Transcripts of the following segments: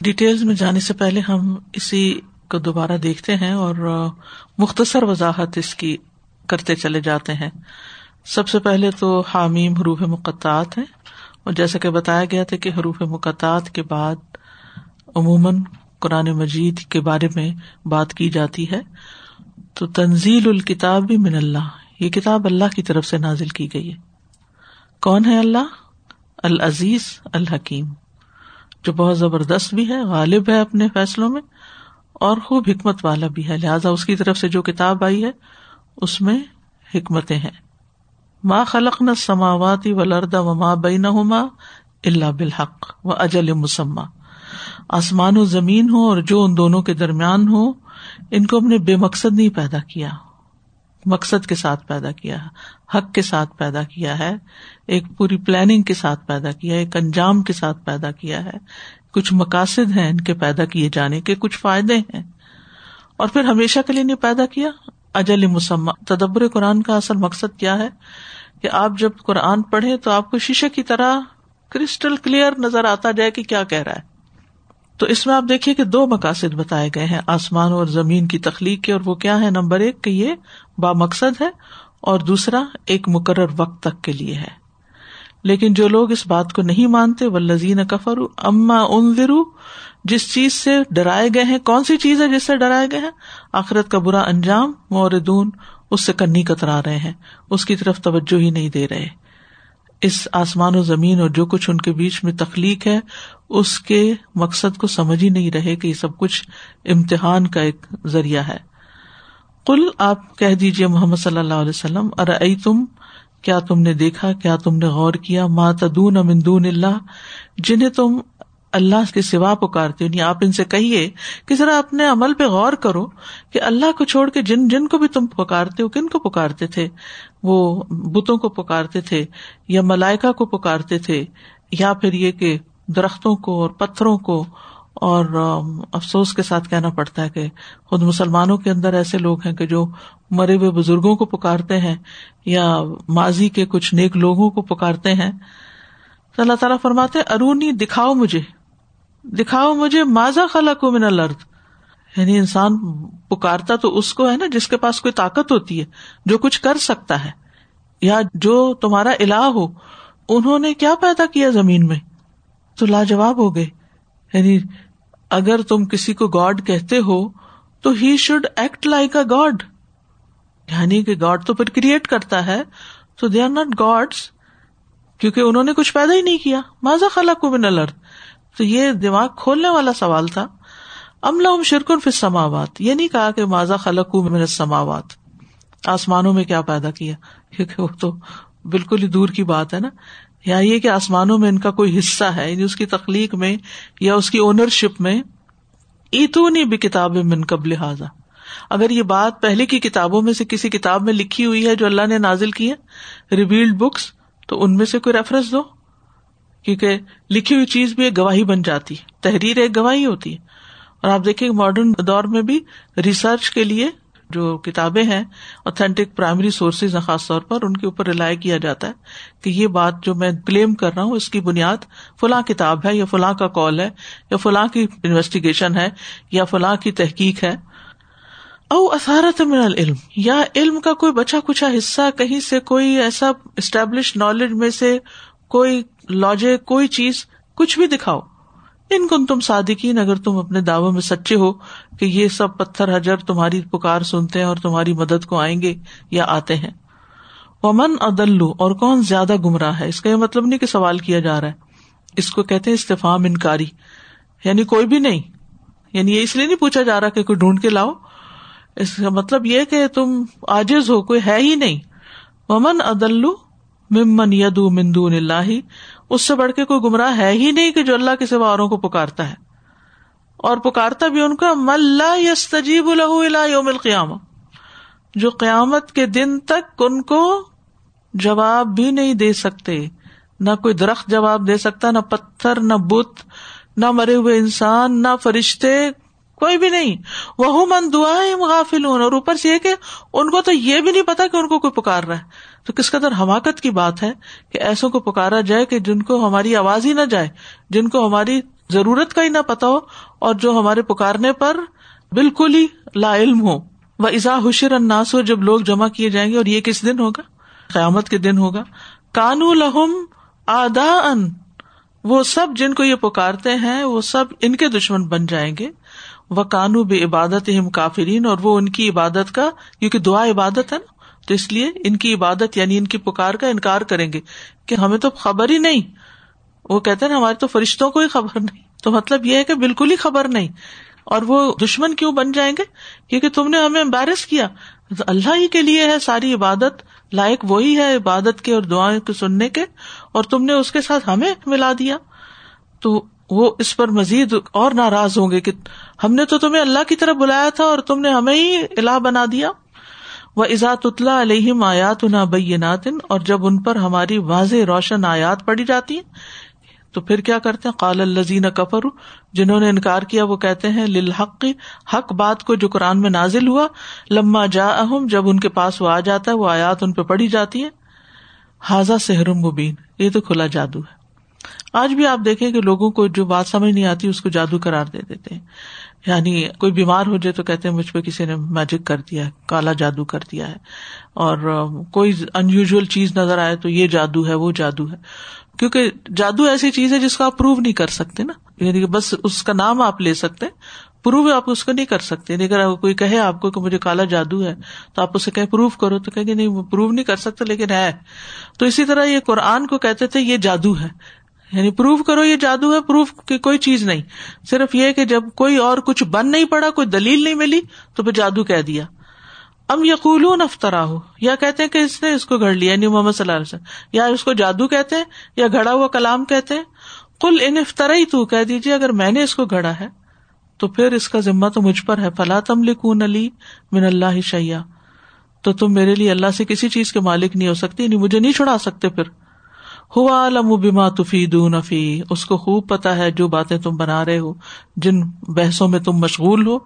Detail میں جانے سے پہلے ہم اسی کو دوبارہ دیکھتے ہیں اور مختصر وضاحت اس کی کرتے چلے جاتے ہیں۔ سب سے پہلے تو حامیم حروف مقطعات ہیں اور جیسا کہ بتایا گیا تھا کہ حروف مقطعات کے بعد عموماً قرآن مجید کے بارے میں بات کی جاتی ہے۔ تو تنزیل الکتاب بھی من اللہ، یہ کتاب اللہ کی طرف سے نازل کی گئی ہے۔ کون ہے اللہ؟ العزیز، الحکیم۔ جو بہت زبردست بھی ہے، غالب ہے اپنے فیصلوں میں، اور خوب حکمت والا بھی ہے۔ لہٰذا اس کی طرف سے جو کتاب آئی ہے، اس میں حکمتیں ہیں۔ ماں خلق نہ سماواتی و لردا و ماں بین اللہ بالحق و اجل مسمہ۔ آسمان و زمین ہو اور جو ان دونوں کے درمیان ہو ان کو ہم نے بے مقصد نہیں پیدا کیا۔ مقصد کے ساتھ پیدا کیا ہے، حق کے ساتھ پیدا کیا ہے، ایک پوری پلاننگ کے ساتھ پیدا کیا ہے، ایک انجام کے ساتھ پیدا کیا ہے۔ کچھ مقاصد ہیں ان کے پیدا کیے جانے کے، کچھ فائدے ہیں۔ اور پھر ہمیشہ کے لیے نہیں پیدا کیا؟ اجل مسمہ تدبر قرآن کا اصل مقصد کیا ہے؟ کہ آپ جب قرآن پڑھے تو آپ کو شیشے کی طرح کرسٹل کلیئر نظر آتا جائے کہ کیا کہہ رہا ہے۔ تو اس میں آپ دیکھیے کہ دو مقاصد بتائے گئے ہیں آسمان اور زمین کی تخلیق کے، اور وہ کیا ہے نمبر ایک کہ یہ با مقصد ہے، اور دوسرا ایک مقرر وقت تک کے لیے ہے۔ لیکن جو لوگ اس بات کو نہیں مانتے وہ لذین کفر اما ان جس چیز سے ڈرائے گئے ہیں، کون سی چیز ہے جس سے ڈرائے گئے ہیں؟ آخرت کا برا انجام، موردون اس سے کنی کترا رہے ہیں، اس کی طرف توجہ ہی نہیں دے رہے۔ اس آسمان و زمین اور جو کچھ ان کے بیچ میں تخلیق ہے اس کے مقصد کو سمجھ ہی نہیں رہے کہ یہ سب کچھ امتحان کا ایک ذریعہ ہے۔ کل آپ کہہ دیجیے محمد صلی اللہ علیہ وسلم ارے تم کیا تم نے دیکھا، کیا تم نے غور کیا؟ ماتدون امندون اللہ، جنہیں تم اللہ کے سوا پکارتے یعنی آپ ان سے کہیے کہ ذرا اپنے عمل پہ غور کرو کہ اللہ کو چھوڑ کے جن جن کو بھی تم پکارتے ہو، کن کو پکارتے تھے؟ وہ بتوں کو پکارتے تھے یا ملائکا کو پکارتے تھے یا پھر یہ کہ درختوں کو اور پتھروں کو اور افسوس کے ساتھ کہنا پڑتا ہے کہ خود مسلمانوں کے اندر ایسے لوگ ہیں کہ جو مرے ہوئے بزرگوں کو پکارتے ہیں یا ماضی کے کچھ نیک لوگوں کو پکارتے ہیں۔ تو اللہ تعالیٰ فرماتے ارونی، دکھاؤ مجھے۔ دکھاؤ مجھے ماضا خلا کو من الرد یعنی انسان پکارتا تو اس کو ہے نا، جس کے پاس کوئی طاقت ہوتی ہے، جو کچھ کر سکتا ہے۔ یا جو تمہارا الہ ہو، انہوں نے کیا پیدا کیا زمین میں؟ تو لاجواب ہو گئے۔ یعنی اگر تم کسی کو گاڈ کہتے ہو، تو he should act like a God. یعنی کہ گاڈ تو پھر کریٹ کرتا ہے، تو دے آر ناٹ گاڈس کیونکہ انہوں نے کچھ پیدا ہی نہیں کیا۔ ماضا خلا کو من الرد تو یہ دماغ کھولنے والا سوال تھا۔ املا شرکن پھر سماوات یہ نہیں کہا کہ ماضا خلق میں سماوات آسمانوں میں کیا پیدا کیا؟ کیونکہ وہ تو بالکل ہی دور کی بات ہے نا۔ یا یہ کہ آسمانوں میں ان کا کوئی حصہ ہے یعنی اس کی تخلیق میں یا اس کی اونرشپ میں، ایتونی بھی کتاب من قبل لہٰذا اگر یہ بات پہلے کی کتابوں میں سے کسی کتاب میں لکھی ہوئی ہے جو اللہ نے نازل کی ہے ریویلڈ بکس تو ان میں سے کوئی ریفرنس دو۔ کیونکہ لکھی ہوئی چیز بھی ایک گواہی بن جاتی ہے تحریر ایک گواہی ہوتی۔ ہے اور آپ دیکھیں ماڈرن دور میں بھی ریسرچ کے لیے جو کتابیں ہیں اوتھینٹک پرائمری سورسز ہیں خاص طور پر، ان کے اوپر رلائی کیا جاتا ہے کہ یہ بات جو میں کلیم کر رہا ہوں، اس کی بنیاد فلاں کتاب ہے یا فلاں کا کال ہے یا فلاں کی انویسٹیگیشن ہے یا فلاں کی تحقیق ہے۔ او اثارت من العلم، یا علم کا کوئی بچا کچا حصہ کہیں سے کوئی ایسا اسٹیبلش نالج میں سے کوئی لاجک کوئی چیز کچھ بھی دکھاؤ۔ ان کو تم صادقین اگر تم اپنے دعووں میں سچے ہو کہ یہ سب پتھر حجر تمہاری پکار سنتے ہیں اور تمہاری مدد کو آئیں گے یا آتے ہیں۔ ومن ادلو اور کون زیادہ گمراہ ہے؟ اس کا یہ مطلب نہیں کہ سوال کیا جا رہا ہے۔ اس کو کہتے ہیں استفام انکاری یعنی کوئی بھی نہیں۔ یعنی یہ اس لیے نہیں پوچھا جا رہا کہ کوئی ڈھونڈ کے لاؤ۔ اس کا مطلب یہ کہ تم آجز ہو، کوئی ہے ہی نہیں۔ ومن ادلو ممن یدو مندون اللہ اس سے بڑھ کے کوئی گمراہ ہے ہی نہیں کہ جو اللہ کے سوا اوروں کو پکارتا ہے۔ اور پکارتا بھی ان کو ملا یس تجیب الہ یوم القیام جو قیامت کے دن تک ان کو جواب بھی نہیں دے سکتے۔ نہ کوئی درخت جواب دے سکتا، نہ پتھر، نہ بت، نہ مرے ہوئے انسان، نہ فرشتے کوئی بھی نہیں۔ وہ من دعائیں غافل اور اوپر سے یہ کہ ان کو تو یہ بھی نہیں پتا کہ ان کو کوئی پکار رہا ہے۔ تو کس قدر حماقت کی بات ہے کہ ایسوں کو پکارا جائے کہ جن کو ہماری آواز ہی نہ جائے، جن کو ہماری ضرورت کا ہی نہ پتا ہو، اور جو ہمارے پکارنے پر بالکل ہی لا علم ہو۔ وہ ازا حشر اناس ہو جب لوگ جمع کیے جائیں گے، اور یہ کس دن ہوگا؟ قیامت کے دن ہوگا۔ کانو لہم آدا ان وہ سب جن کو یہ پکارتے ہیں، وہ سب ان کے دشمن بن جائیں گے۔ وہ کانو بے عبادت کافرین، اور وہ ان کی عبادت کا، کیونکہ دعا عبادت ہے نا، تو اس لیے ان کی عبادت یعنی ان کی پکار کا انکار کریں گے کہ ہمیں تو خبر ہی نہیں۔ وہ کہتے نا، ہمارے تو فرشتوں کو ہی خبر نہیں۔ تو مطلب یہ ہے کہ بالکل ہی خبر نہیں۔ اور وہ دشمن کیوں بن جائیں گے؟ کیونکہ تم نے ہمیں امبیرس کیا۔ اللہ ہی کے لیے ہے ساری عبادت، لائق وہی ہے عبادت کے اور دعائیں کے سننے کے، اور تم نے اس کے ساتھ ہمیں ملا دیا۔ تو وہ اس پر مزید اور ناراض ہوں گے کہ ہم نے تو تمہیں اللہ کی طرف بلایا تھا اور تم نے ہمیں ہی الہ بنا دیا۔ وہ ازات اطلاع علیہم آیات نہ بیناتن اور جب ان پر ہماری واضح روشن آیات پڑی جاتی ہیں، تو پھر کیا کرتے ہیں؟ قال الزین کفر جنہوں نے انکار کیا، وہ کہتے ہیں، للحق، حق بات کو جو قرآن میں نازل ہوا، لما جا اہم جب ان کے پاس وہ آ جاتا ہے، وہ آیات ان پہ پڑھی جاتی ہے حاضہ سحر مبین یہ تو کھلا جادو ہے۔ آج بھی آپ دیکھیں کہ لوگوں کو جو بات سمجھ نہیں آتی، اس کو جادو قرار دے دیتے ہیں۔ یعنی کوئی بیمار ہو جائے تو کہتے ہیں، مجھ پہ کسی نے میجک کر دیا ہے، کالا جادو کر دیا ہے۔ اور کوئی انیوژل چیز نظر آئے تو یہ جادو ہے، وہ جادو ہے۔ کیونکہ جادو ایسی چیز ہے جس کو آپ پروو نہیں کر سکتے نا۔ یعنی کہ بس اس کا نام آپ لے سکتے پروو آپ اس کو نہیں کر سکتے۔ یعنی اگر کوئی کہے آپ کو کہ مجھے کالا جادو ہے، تو آپ اسے کہ پروف کرو، تو کہ نہیں پروو نہیں کر سکتے لیکن ہے۔ تو اسی طرح یہ قرآن کو کہتے تھے، یہ جادو ہے۔ یعنی پروف کرو یہ جادو ہے، پروف کی کوئی چیز نہیں۔ صرف یہ کہ جب کوئی اور کچھ بن نہیں پڑا، کوئی دلیل نہیں ملی، تو پھر جادو کہہ دیا۔ ام یقول افطرا ہو یا کہتے ہیں کہ اس نے اس کو گھڑ لیا یعنی محمد صلی اللہ علیہ وسلم۔ یا اس کو جادو کہتے ہیں، یا گھڑا ہوا کلام کہتے ہیں۔ کل ان افطرا ہی تو کہہ دیجیے اگر میں نے اس کو گھڑا ہے، تو پھر اس کا ذمہ تو مجھ پر ہے۔ فلا تم لکون علی من اللہ شیا تو تم میرے لیے اللہ سے کسی چیز کے مالک نہیں ہو سکتی یعنی مجھے نہیں چھڑا سکتے پھر۔ ہوا عالم بیما تفی دون افی اس کو خوب پتا ہے جو باتیں تم بنا رہے ہو، جن بحثوں میں تم مشغول ہو،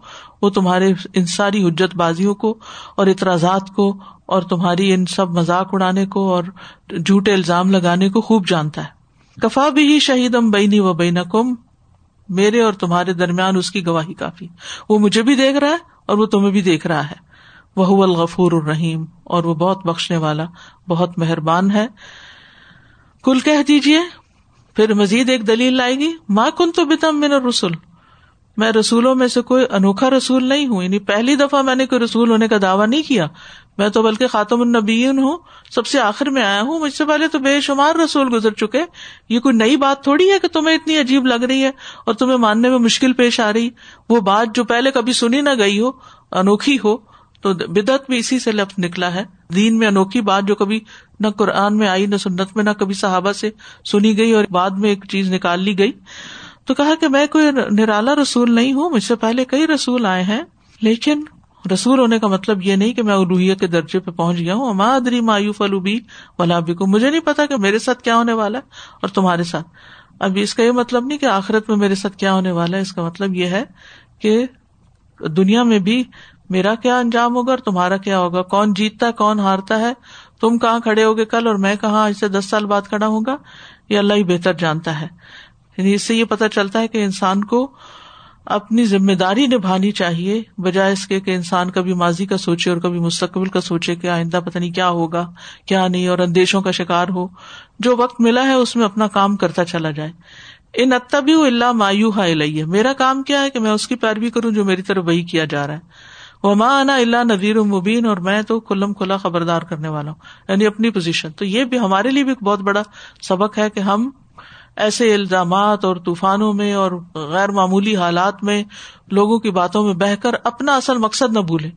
وہ تمہارے ان ساری حجت بازیوں کو اور اعتراضات کو اور تمہاری ان سب مذاق اڑانے کو اور جھوٹے الزام لگانے کو خوب جانتا ہے۔ کفا بھی ہی شہید ام بینی و بین کم میرے اور تمہارے درمیان اس کی گواہی کافی۔ وہ مجھے بھی دیکھ رہا ہے اور وہ تمہیں بھی دیکھ رہا ہے۔ وہ الغفور الرحیم، اور وہ بہت بخشنے والا، بہت مہربان ہے۔ کل کہہ دیجیے پھر مزید ایک دلیل لائے گی ماں کن تو بتم من رسول میں رسولوں میں سے کوئی انوکھا رسول نہیں ہوں یعنی پہلی دفعہ میں نے کوئی رسول ہونے کا دعویٰ نہیں کیا۔ میں تو بلکہ خاتم النبیین ہوں، سب سے آخر میں آیا ہوں، مجھ سے پہلے تو بے شمار رسول گزر چکے۔ یہ کوئی نئی بات تھوڑی ہے کہ تمہیں اتنی عجیب لگ رہی ہے اور تمہیں ماننے میں مشکل پیش آ رہی۔ وہ بات جو پہلے کبھی سنی نہ گئی ہو، انوکھی ہو تو بدعت بھی اسی سے لفظ نکلا ہے۔ دین میں انوکھی بات جو کبھی نہ قرآن میں آئی، نہ سنت میں، نہ کبھی صحابہ سے سنی گئی اور بعد میں ایک چیز نکال لی گئی۔ تو کہا کہ میں کوئی نرالا رسول نہیں ہوں، مجھ سے پہلے کئی رسول آئے ہیں، لیکن رسول ہونے کا مطلب یہ نہیں کہ میں الوحیت کے درجے پہ پہنچ گیا ہوں۔ اما ادری مایوف الوبی ولا کو مجھے نہیں پتا کہ میرے ساتھ کیا ہونے والا ہے اور تمہارے ساتھ۔ اب اس کا یہ مطلب نہیں کہ آخرت میں میرے ساتھ کیا ہونے والا ہے، اس کا مطلب یہ ہے کہ دنیا میں بھی میرا کیا انجام ہوگا اور تمہارا کیا ہوگا؟ کون جیتتا ہے، کون ہارتا ہے؟ تم کہاں کھڑے ہوگے کل اور میں کہاں سے دس سال بعد کھڑا ہوں گا؟ یہ اللہ ہی بہتر جانتا ہے۔ یعنی اس سے یہ پتا چلتا ہے کہ انسان کو اپنی ذمہ داری نبھانی چاہیے، بجائے اس کے کہ انسان کبھی ماضی کا سوچے اور کبھی مستقبل کا سوچے کہ آئندہ پتہ نہیں کیا ہوگا، کیا نہیں، اور اندیشوں کا شکار ہو۔ جو وقت ملا ہے، اس میں اپنا کام کرتا چلا جائے۔ ان اتبی اللہ مایو ہا میرا کام کیا ہے کہ میں اس کی پیروی کروں جو میری طرف وہی کیا جا رہا ہے؟ وہ ماں اللہ نذیر مبین اور میں تو کلم کھلا خبردار کرنے والا ہوں۔ یعنی اپنی پوزیشن تو یہ بھی ہمارے لیے بھی بہت بڑا سبق ہے کہ ہم ایسے الزامات اور طوفانوں میں اور غیر معمولی حالات میں لوگوں کی باتوں میں بہ کر اپنا اصل مقصد نہ بھولے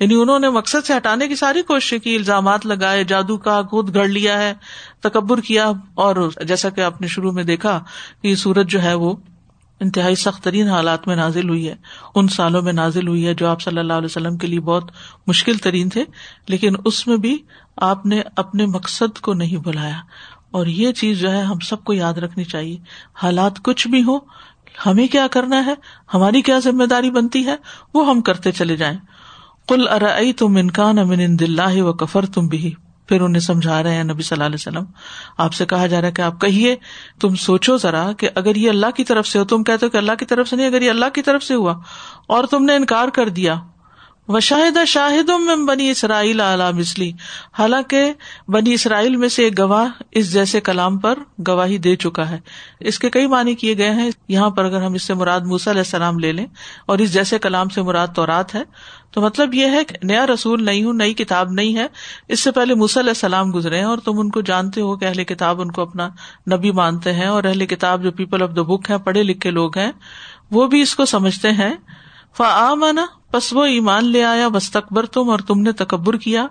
یعنی انہوں نے مقصد سے ہٹانے کی ساری کوشش کی، الزامات لگائے، جادو کا خود گڑ لیا ہے، تکبر کیا اور جیسا کہ آپ نے شروع میں دیکھا کہ یہ سورج جو ہے وہ انتہائی سخت ترین حالات میں نازل ہوئی ہے۔ ان سالوں میں نازل ہوئی ہے جو آپ صلی اللہ علیہ وسلم کے لیے بہت مشکل ترین تھے، لیکن اس میں بھی آپ نے اپنے مقصد کو نہیں بلایا اور یہ چیز جو ہے، ہم سب کو یاد رکھنی چاہیے۔ حالات کچھ بھی ہو ہمیں کیا کرنا ہے؟ ہماری کیا ذمہ داری بنتی ہے؟ وہ ہم کرتے چلے جائیں۔ کل ارئی تم انکان امن دلہ و کفر تم بھی پھر انہیں سمجھا رہے ہیں نبی صلی اللہ علیہ وسلم۔ آپ سے کہا جا رہا ہے کہ آپ کہیے، تم سوچو ذرا کہ اگر یہ اللہ کی طرف سے ہو، تم کہتے ہو کہ اللہ کی طرف سے نہیں، اگر یہ اللہ کی طرف سے ہوا اور تم نے انکار کر دیا۔ و شاہد شاہد میں بنی اسرائیل اعلیٰ مسلی حالانکہ بنی اسرائیل میں سے ایک گواہ اس جیسے کلام پر گواہی دے چکا ہے۔ اس کے کئی معنی کیے گئے ہیں۔ یہاں پر اگر ہم اس سے مراد موسا علیہ السلام لے لیں اور اس جیسے کلام سے مراد تو رات ہے، تو مطلب یہ ہے کہ نیا رسول نہیں ہوں، نئی کتاب نہیں ہے۔ اس سے پہلے موسی علیہ السلام گزرے ہیں اور تم ان کو جانتے ہو کہ اہل کتاب ان کو اپنا نبی مانتے ہیں اور اہل کتاب جو پیپل آف دا بک ہے پڑھے لکھے لوگ ہیں، وہ بھی اس کو سمجھتے ہیں۔ فا بس وہ ایمان لے آیا، بس تکبر تم اور تم نے تکبر کیا۔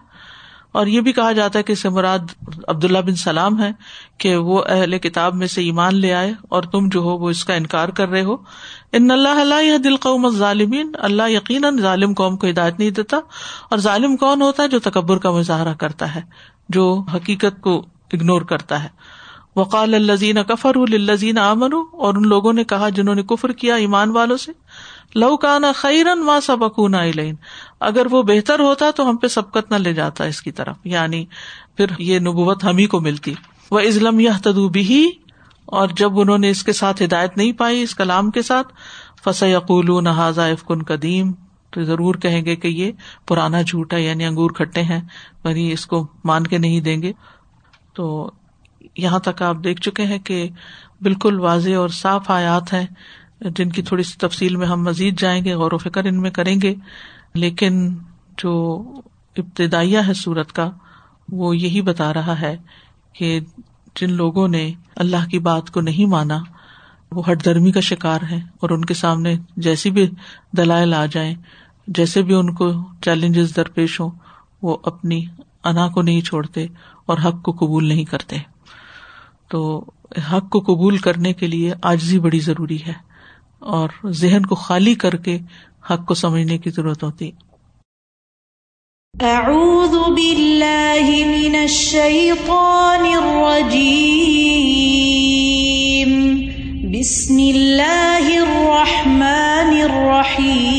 اور یہ بھی کہا جاتا ہے کہ اسے مراد عبداللہ بن سلام ہے کہ وہ اہل کتاب میں سے ایمان لے آئے اور تم جو ہو وہ اس کا انکار کر رہے ہو۔ ان اللہ اللہ دل قوم ظالمین اللہ یقیناً ظالم قوم کو ہدایت نہیں دیتا۔ اور ظالم کون ہوتا ہے جو تکبر کا مظاہرہ کرتا ہے، جو حقیقت کو اگنور کرتا ہے۔ وقال الزین کفر الزین امن اور ان لوگوں نے کہا جنہوں نے کفر کیا ایمان والوں سے۔ لو کانا خیرن ماں سبکون اگر وہ بہتر ہوتا تو ہم پہ سبقت نہ لے جاتا اس کی طرف۔ یعنی پھر یہ نبوت ہم ہی کو ملتی۔ وہ ازلم یا بھی اور جب انہوں نے اس کے ساتھ ہدایت نہیں پائی اس کلام کے ساتھ فس یقول نہ کن قدیم۔ تو ضرور کہیں گے کہ یہ پرانا جھوٹ ہے یعنی انگور کھٹے ہیں بھری اس کو مان کے نہیں دیں گے۔ تو یہاں تک آپ دیکھ چکے ہیں کہ بالکل واضح اور صاف آیات ہیں۔ جن کی تھوڑی سی تفصیل میں ہم مزید جائیں گے، غور و فکر ان میں کریں گے۔ لیکن جو ابتدائیہ ہے سورت کا، وہ یہی بتا رہا ہے کہ جن لوگوں نے اللہ کی بات کو نہیں مانا، وہ ہٹ درمی کا شکار ہے اور ان کے سامنے جیسی بھی دلائل آ جائیں، جیسے بھی ان کو چیلنجز درپیش ہوں، وہ اپنی انا کو نہیں چھوڑتے اور حق کو قبول نہیں کرتے۔ تو حق کو قبول کرنے کے لیے آجزی بڑی ضروری ہے۔ اور ذہن کو خالی کر کے حق کو سمجھنے کی ضرورت ہوتی۔ اعوذ باللہ من الشیطان الرجیم۔ بسم اللہ الرحمن الرحیم۔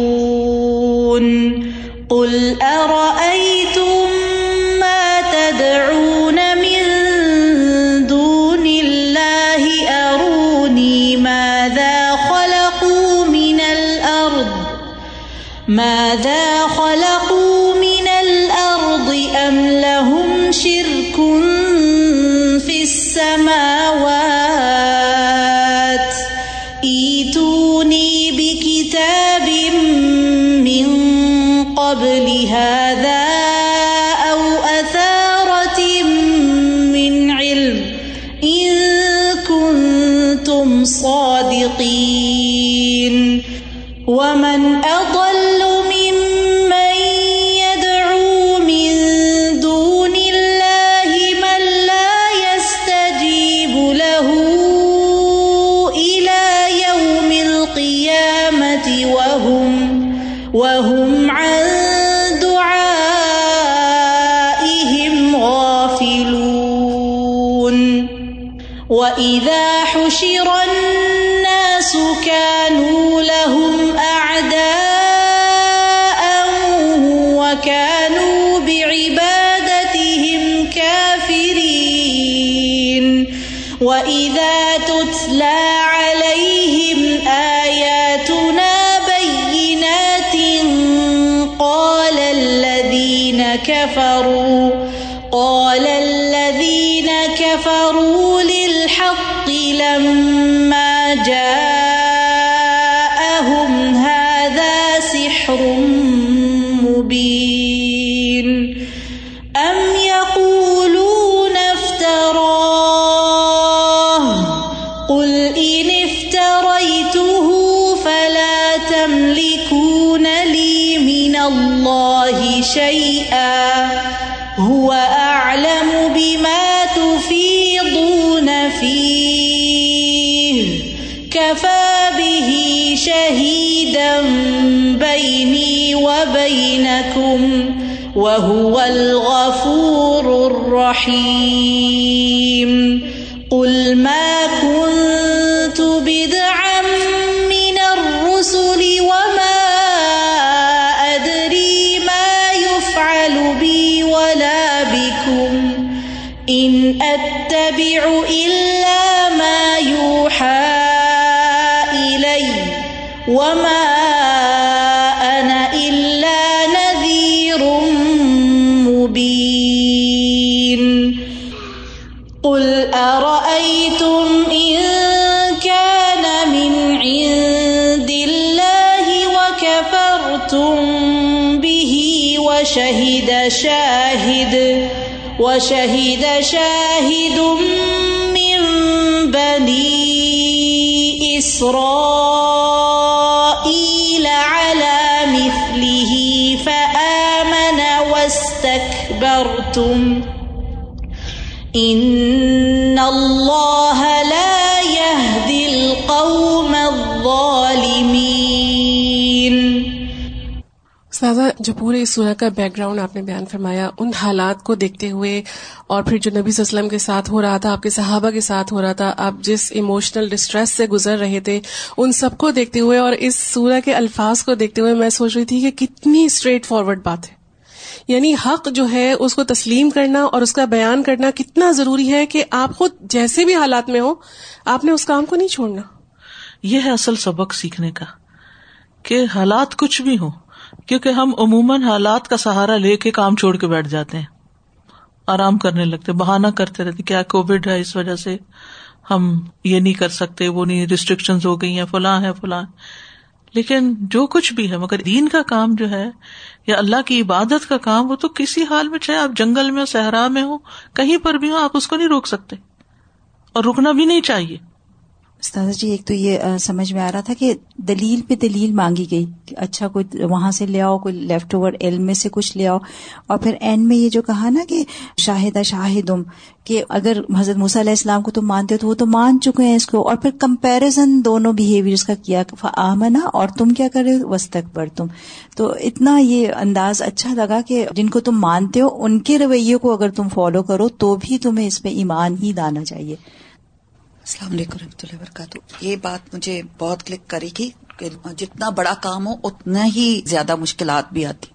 قل أرأيتم ما تدعون من دون الله؟ أروني ماذا خلقوا من الأرض؟ ماذا ومن أضل وَإِذَا تُتْلَى عَلَيْهِمْ آيَاتُنَا بَيِّنَاتٍ قَالَ الَّذِينَ كَفَرُوا اللہ شیئا هو اعلم بما تفیضون فیه کفا به شہیدا بینی وبینکم وهو الغفور الرحيم. قل ما كنت إن أتبع إلا ما يوحى إلي وما أنا إلا نذير مبين. قل أرأيتم إن كان من عند الله وكفرتم به وشهد شاهد وشهد شاهد من بني إسرائيل على مثله فآمن واستكبرتم. إن الله لا سازا جو پورے اس سورہ کا بیک گراؤنڈ آپ نے بیان فرمایا، ان حالات کو دیکھتے ہوئے اور پھر جو نبی صلی اللہ علیہ وسلم کے ساتھ ہو رہا تھا، آپ کے صحابہ کے ساتھ ہو رہا تھا، آپ جس ایموشنل ڈسٹریس سے گزر رہے تھے، ان سب کو دیکھتے ہوئے اور اس سورہ کے الفاظ کو دیکھتے ہوئے میں سوچ رہی تھی کہ کتنی اسٹریٹ فارورڈ بات ہے۔ یعنی حق جو ہے، اس کو تسلیم کرنا اور اس کا بیان کرنا کتنا ضروری ہے کہ آپ خود جیسے بھی حالات میں ہو آپ نے اس کام کو نہیں چھوڑنا۔ یہ ہے اصل سبق سیکھنے کا کہ حالات کچھ بھی ہوں کیونکہ ہم عموماً حالات کا سہارا لے کے کام چھوڑ کے بیٹھ جاتے ہیں۔ آرام کرنے لگتے بہانا کرتے رہتے، کیا کووڈ ہے اس وجہ سے ہم یہ نہیں کر سکتے، وہ نہیں ریسٹرکشن ہو گئی ہیں، فلاں ہے فلاں۔ لیکن جو کچھ بھی ہے، مگر دین کا کام جو ہے یا اللہ کی عبادت کا کام، وہ تو کسی حال میں چاہے آپ جنگل میں ہو، صحرا میں ہو، کہیں پر بھی ہو، آپ اس کو نہیں روک سکتے۔ اور رکنا بھی نہیں چاہیے۔ استاذ جی ایک تو یہ سمجھ میں آ رہا تھا کہ دلیل پہ دلیل مانگی گئی کہ اچھا کوئی وہاں سے لے آؤ، کوئی لیفٹ اوور علم میں سے کچھ لے آؤ۔ اور پھر اینڈ میں یہ جو کہا نا کہ شاہدہ شاہدم، کہ اگر حضرت موسیٰ علیہ السلام کو تم مانتے ہو تو وہ تو مان چکے ہیں اس کو۔ اور پھر کمپیرزن دونوں بہیویئر کا کیا آمنا اور تم کیا کر رہے ہو؟ وسط پر تم تو اتنا یہ انداز اچھا لگا کہ جن کو تم مانتے ہو، ان کے رویے کو اگر تم فالو کرو تو بھی تمہیں اس پہ ایمان ہی لانا چاہیے۔ السلام علیکم رحمۃ اللہ وبرکاتہ۔ یہ بات مجھے بہت کلک کری کی کہ جتنا بڑا کام ہو اتنا ہی زیادہ مشکلات بھی آتی۔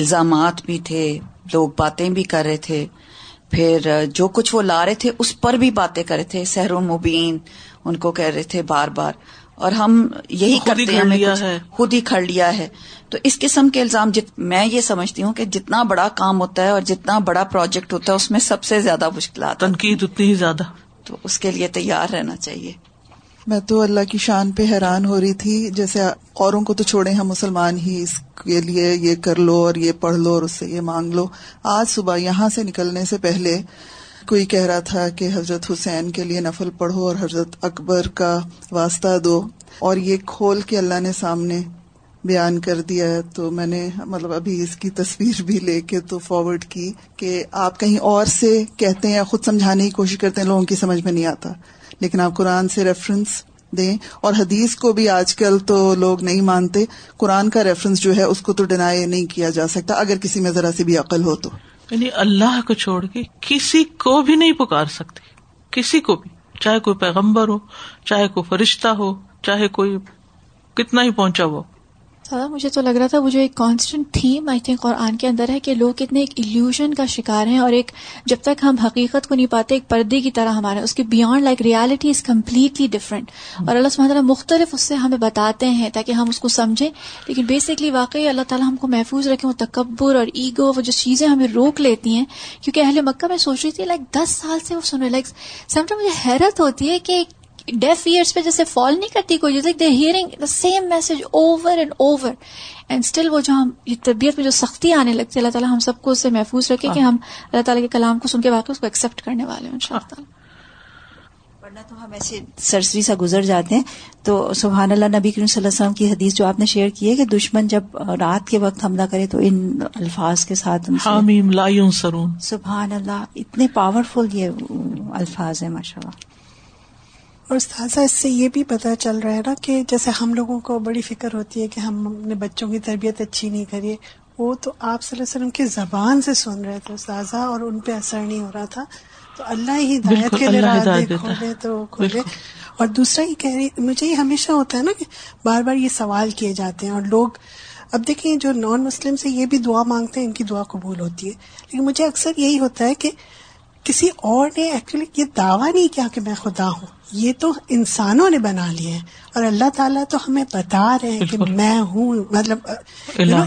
الزامات بھی تھے لوگ باتیں بھی کر رہے تھے۔ پھر جو کچھ وہ لا رہے تھے اس پر بھی باتیں کر رہے تھے۔ سحر المبین ان کو کہہ رہے تھے بار بار۔ اور ہم یہی کرتے ہیں ہمیں لیا کچھ- ہے۔ خود ہی کھڑ لیا ہے۔ تو اس قسم کے الزام جت میں یہ سمجھتی ہوں کہ جتنا بڑا کام ہوتا ہے اور جتنا بڑا پروجیکٹ ہوتا ہے اس میں سب سے زیادہ مشکلات۔ تنقید اتنی ہی زیادہ۔ تو اس کے لیے تیار رہنا چاہیے۔ میں تو اللہ کی شان پہ حیران ہو رہی تھی، جیسے اوروں کو تو چھوڑے ہم مسلمان ہی، اس کے لیے یہ کر لو اور یہ پڑھ لو اور اس سے یہ مانگ لو۔ آج صبح یہاں سے نکلنے سے پہلے کوئی کہہ رہا تھا کہ حضرت حسین کے لیے نفل پڑھو اور حضرت اکبر کا واسطہ دو۔ اور یہ کھول کے اللہ نے سامنے بیان کر دیا ہے، تو میں نے مطلب ابھی اس کی تصویر بھی لے کے تو فارورڈ کی کہ آپ کہیں اور سے کہتے ہیں یا خود سمجھانے کی کوشش کرتے ہیں، لوگوں کی سمجھ میں نہیں آتا۔ لیکن آپ قرآن سے ریفرنس دیں اور حدیث کو بھی آج کل تو لوگ نہیں مانتے۔ قرآن کا ریفرنس جو ہے، اس کو تو ڈینائی نہیں کیا جا سکتا، اگر کسی میں ذرا سی بھی عقل ہو تو۔ یعنی اللہ کو چھوڑ کے کسی کو بھی نہیں پکار سکتے۔ کسی کو بھی، چاہے کوئی پیغمبر ہو، چاہے کوئی فرشتہ ہو، چاہے کوئی کتنا ہی پہنچا ہو۔ سادہ مجھے تو لگ رہا تھا وہ جو ایک constant theme I think Quran کے اندر ہے کہ لوگ کتنے ایک ایلیوژن کا شکار ہیں اور ایک جب تک ہم حقیقت کو نہیں پاتے، ایک پردے کی طرح ہمارے اس کے beyond like reality is completely different اور اللہ سبحانہ تعالیٰ مختلف اس سے ہمیں بتاتے ہیں تاکہ ہم اس کو سمجھیں، لیکن بیسکلی واقعی اللہ تعالیٰ ہم کو محفوظ رکھیں، وہ تکبر اور ایگو وہ جو چیزیں ہمیں روک لیتی ہیں، کیونکہ اہل مکہ میں سوچ رہی تھی لائک دس سال سے وہ سن رہے لائک سم مجھے حیرت ہوتی ہے کہ ڈیف ایئرس پہ جیسے فال نہیں کرتی کوئی like they hearing the same message over and over and still وہ جو ہم یہ طبیعت میں جو سختی آنے لگتی ہے اللہ تعالیٰ ہم سب کو اس سے محفوظ رکھے کہ ہم اللہ تعالیٰ کے کلام کو سن کے واقعی اس کو ایکسپٹ کرنے والے ہیں ان شاء اللہ ورنہ تو ہم ایسے سرسری سا گزر جاتے ہیں۔ تو سبحان اللہ نبی کریم صلی اللہ علیہ وسلم کی حدیث جو آپ نے شیئر کی ہے کہ دشمن جب رات کے وقت حملہ کرے تو ان الفاظ کے ساتھ سبحان اللہ اتنے پاورفل یہ الفاظ ہیں ماشاء اللہ اور استاذہ اس سے یہ بھی پتہ چل رہا ہے نا کہ جیسے ہم لوگوں کو بڑی فکر ہوتی ہے کہ ہم اپنے بچوں کی تربیت اچھی نہیں کریے وہ تو آپ صلی اللہ علیہ وسلم کی زبان سے سن رہے تھے استاذہ اور ان پہ اثر نہیں ہو رہا تھا تو اللہ ہی ہدایت کے لیے راہ۔ کھولے تو کھولے۔ اور دوسرا یہ کہہ رہی مجھے یہ ہمیشہ ہوتا ہے نا کہ بار بار یہ سوال کیے جاتے ہیں اور لوگ اب دیکھیں جو نان مسلم سے یہ بھی دعا مانگتے ہیں ان کی دعا قبول ہوتی ہے لیکن مجھے اکثر یہی ہوتا ہے کہ کسی اور نے ایکچولی یہ دعویٰ نہیں کیا کہ میں خدا ہوں۔ یہ تو انسانوں نے بنا لیے ہیں۔ اور اللہ تعالیٰ تو ہمیں بتا رہے ہیں کہ۔ میں ہوں۔ مطلب۔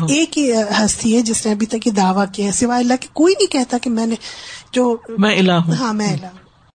ایک ہی ہستی ہے جس نے ابھی تک یہ دعویٰ کیا ہے۔ سوائے اللہ کے کوئی نہیں کہتا کہ میں نے جو میں الہ ہوں۔ ہاں میں الہ ہوں۔